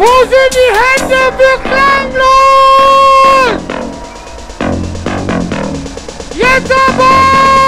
Wo sind die Hände für klanglos? Jetzt aber!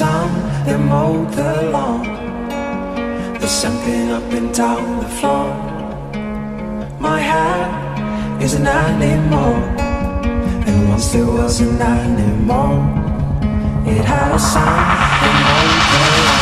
They that mowed the lawn. There's something up and down the floor. My head is an animal, and once there was an animal, it had a sound that mowed the lawn.